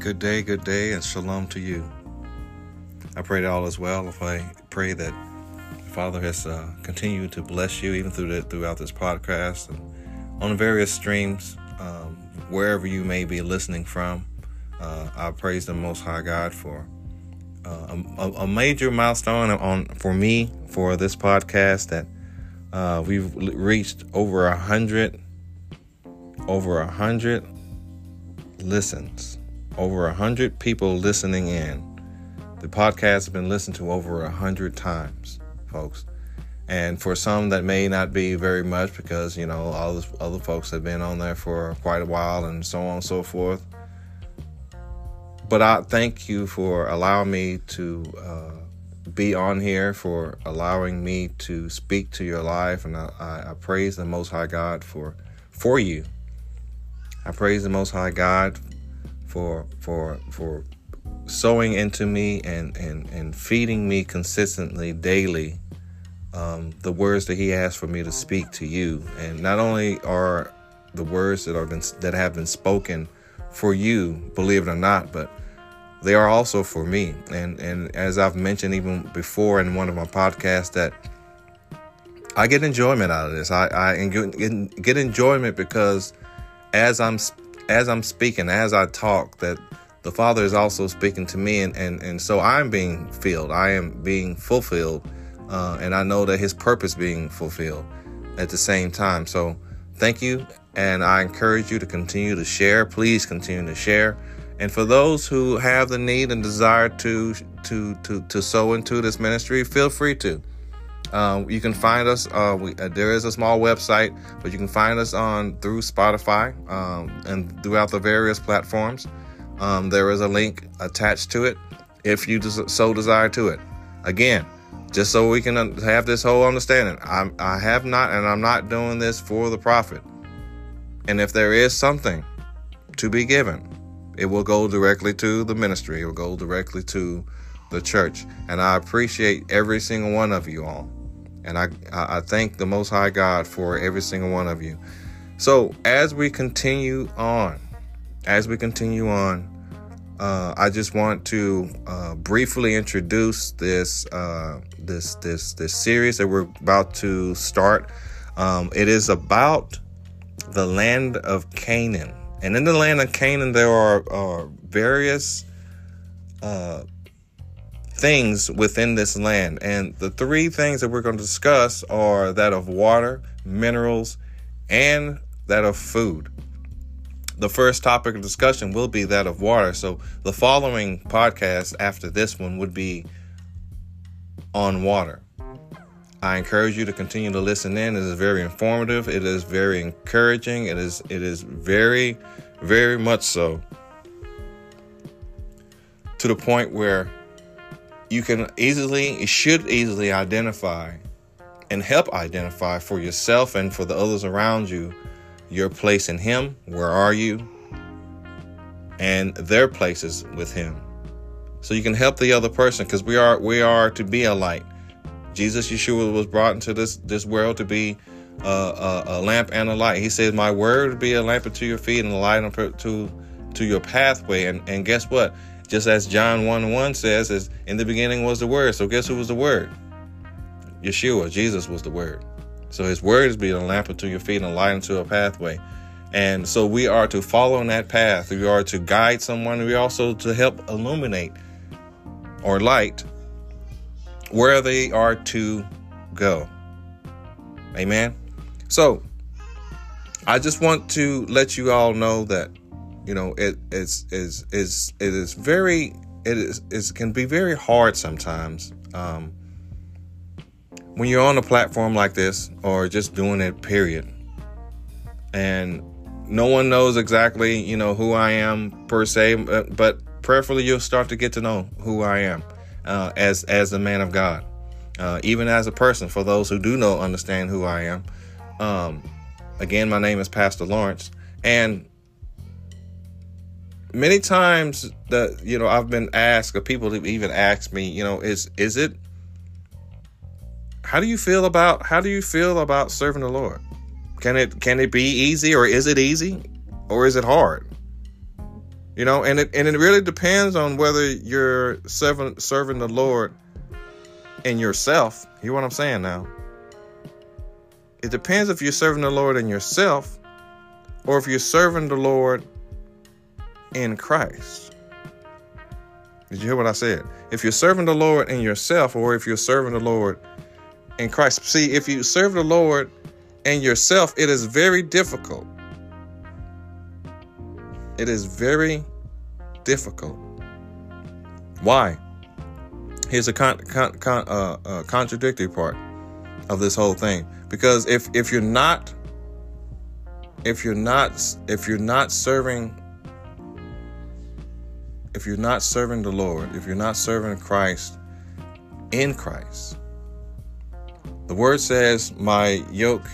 Good day, good day, and shalom to you. I pray that all is well. If I pray that Father has uh, continued to bless you even through the, throughout this podcast and on various streams, um, wherever you may be listening from. Uh, I praise the Most High God for uh, a, a, major milestone on for me for this podcast that uh, we've reached over a hundred, over a hundred listens, over a hundred people listening in. The podcast has been listened to over a hundred times, folks. And for some, that may not be very much because you know all the other folks have been on there for quite a while and so on and so forth. But I thank you for allowing me to uh, be on here, for allowing me to speak to your life, and I, I, I praise the Most High God for for you. I praise the Most High God for for for sowing into me and and and feeding me consistently daily um, the words that He has for me to speak to you. And not only are the words that are been that have been spoken for you, believe it or not, but they are also for me. And and as I've mentioned even before in one of my podcasts, that I get enjoyment out of this. I, I get, get enjoyment because as I'm as I'm speaking, as I talk, that the Father is also speaking to me, and and, and so I'm being filled. I am being fulfilled, uh, and I know that His purpose being fulfilled at the same time. So thank you, and I encourage you to continue to share. Please continue to share. And for those who have the need and desire to to to to sow into this ministry, feel free to. Uh, you can find us. Uh, we, uh, there is a small website, but you can find us on through Spotify um, and throughout the various platforms. Um, there is a link attached to it if you des- so desire to it. Again, just so we can have this whole understanding, I'm, I have not, and I'm not doing this for the profit. And if there is something to be given, it will go directly to the ministry. It will go directly to the church. And I appreciate every single one of you all. And I, I thank the Most High God for every single one of you. So as we continue on, as we continue on, uh, I just want to uh, briefly introduce this uh, this this this series that we're about to start. Um, it is about the land of Canaan, and in the land of Canaan there are, are various uh, things within this land. And the three things that we're going to discuss are that of water, minerals, and that of food. The first topic of discussion will be that of water. So the following podcast after this one would be on water. I encourage you to continue to listen in. It is very informative. It is very encouraging. It is it is very, very much so. To the point where you can easily, should easily identify and help identify for yourself and for the others around you your place in Him. Where are you? And their places with Him. So you can help the other person because we are we are to be a light. Jesus Yeshua was brought into this this world to be a, a, a lamp and a light. He says, "My word be a lamp unto your feet and a light unto to your pathway." And and guess what? Just as John 1 1 says, is in the beginning was the word. So guess who was the word? Yeshua, Jesus was the word. So his word is being a lamp unto your feet and a light unto a pathway. And so we are to follow in that path. We are to guide someone. We also to help illuminate or light where they are to go. Amen. So I just want to let you all know that you know it is is is it is very it is it can be very hard sometimes um, when you're on a platform like this or just doing it period. And no one knows exactly you know who i am per se but, but prayerfully you'll start to get to know who i am uh, as as a man of god uh, even as a person for those who do know understand who i am. Um, again my name is pastor lawrence and many times that you know I've been asked, or people have even asked me, you know, is is it? How do you feel about how do you feel about serving the Lord? Can it can it be easy, or is it easy, or is it hard? You know, and it and it really depends on whether you're serving serving the Lord in yourself. You know what I'm saying now? It depends if you're serving the Lord in yourself or if you're serving the Lord in Christ. Did you hear what I said? If you're serving the Lord in yourself or if you're serving the Lord in Christ. See, if you serve the Lord and yourself, it is very difficult. It is very difficult. Why? Here's a con- con- con- uh, uh, contradictory part of this whole thing. Because if if you're not if you're not if you're not serving if you're not serving the Lord, if you're not serving Christ in Christ, the word says, My yoke,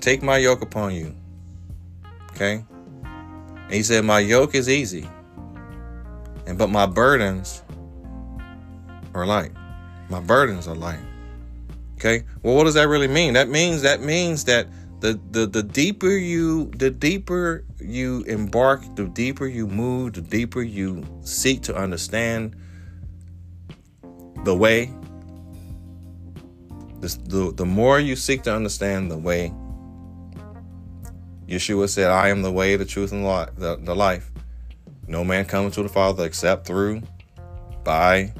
take my yoke upon you. Okay? And he said, My yoke is easy, and but my burdens are light. My burdens are light. Okay? Well, what does that really mean? That means that means that the the the deeper you the deeper you embark, the deeper you move, the deeper you seek to understand the way, the, the, more you seek to understand the way, Yeshua said, I am the way, the truth, and the, the life. No man comes to the Father except through, by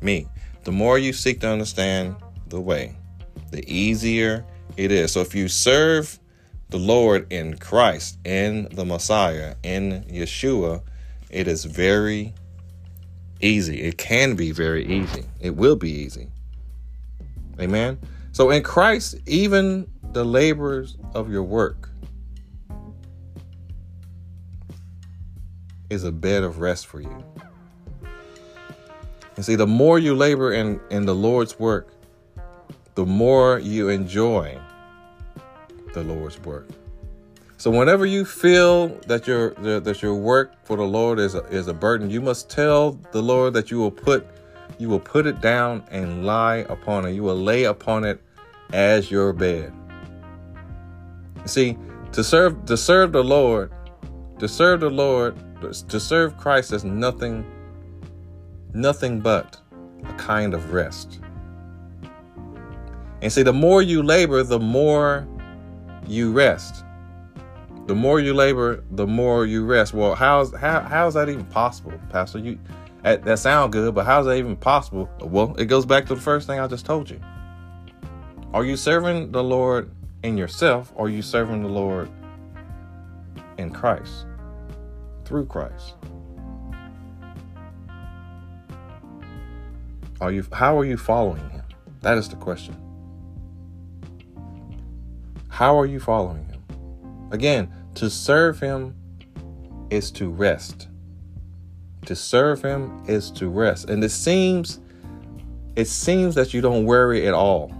me. The more you seek to understand the way, the easier it is. So if you serve the Lord in Christ, in the Messiah, in Yeshua, it is very easy. It can be very easy. It will be easy. Amen. So in Christ, even the laborers of your work is a bed of rest for you. And see, the more you labor in, in the Lord's work, the more you enjoy the Lord's work. So whenever you feel that your that your work for the Lord is a, is a burden, you must tell the Lord that you will put you will put it down and lie upon it. You will lay upon it as your bed. See, to serve to serve the Lord, to serve the Lord, to serve Christ is nothing nothing but a kind of rest. And see, the more you labor, the more you rest. The more you labor, the more you rest. Well, how's how how's that even possible, Pastor? You that, that sound good, but how's that even possible? Well, it goes back to the first thing I just told you. Are you serving the Lord in yourself, or are you serving the Lord in Christ? Through Christ. Are you how are you following him? That is the question. How are you following him? Again, to serve him is to rest. To serve him is to rest. And it seems it seems that you don't worry at all.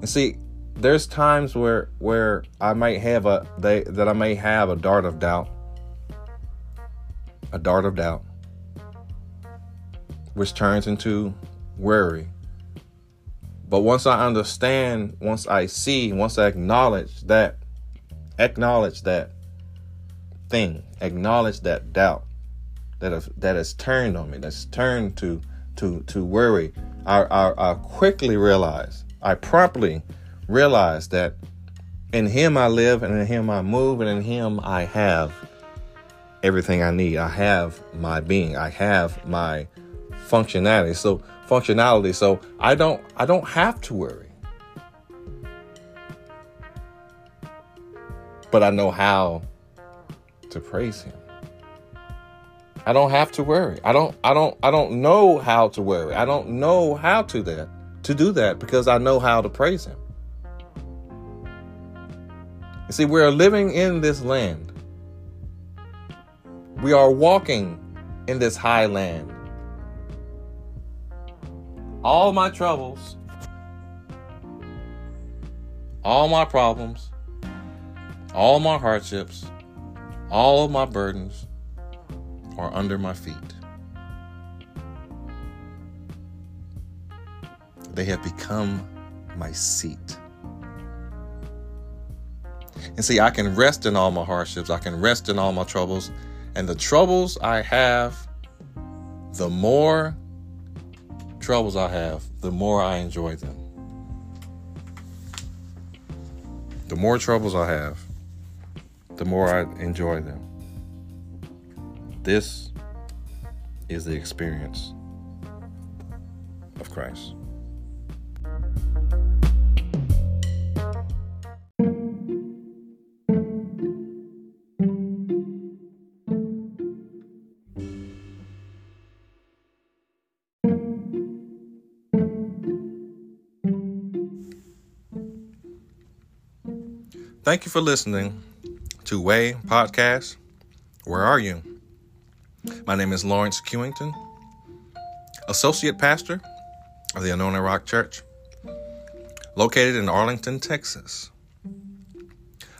And see, there's times where where I might have a they, that I may have a dart of doubt. A dart of doubt which turns into worry. But once I understand, once I see, once I acknowledge that, acknowledge that thing, acknowledge that doubt that have, that has turned on me, that's turned to to to worry, I, I, I quickly realize, I promptly realize that in Him I live, and in Him I move, and in Him I have everything I need. I have my being. I have my functionality. So functionality. So I don't I don't have to worry. But I know how to praise him. I don't have to worry. I don't I don't I don't know how to worry. I don't know how to that to do that because I know how to praise him. You see, we're living in this land. We are walking in this high land all my troubles, all my problems, all my hardships, all of my burdens are under my feet. They have become my seat. And see, I can rest in all my hardships, I can rest in all my troubles. And the troubles I have, the more troubles I have, the more I enjoy them. The more troubles I have, the more I enjoy them. This is the experience of Christ. Thank you for listening to Way Podcast. Where are you? My name is Lawrence Cuington, Associate Pastor of the Anona Rock Church, located in Arlington, Texas.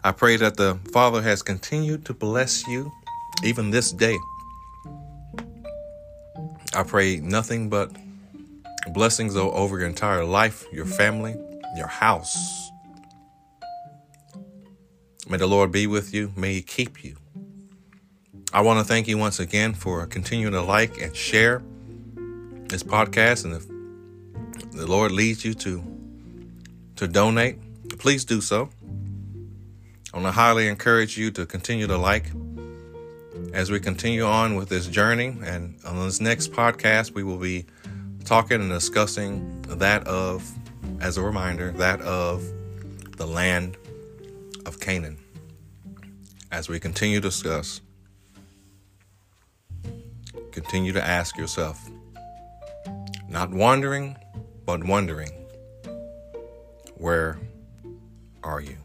I pray that the Father has continued to bless you even this day. I pray nothing but blessings over your entire life, your family, your house May the Lord be with you. May He keep you. I want to thank you once again for continuing to like and share this podcast. And if the Lord leads you to to donate, please do so. I want to highly encourage you to continue to like as we continue on with this journey. And on this next podcast, we will be talking and discussing that of, as a reminder, that of the land of Canaan. As we continue to discuss, continue to ask yourself, not wondering, but wondering, where are you?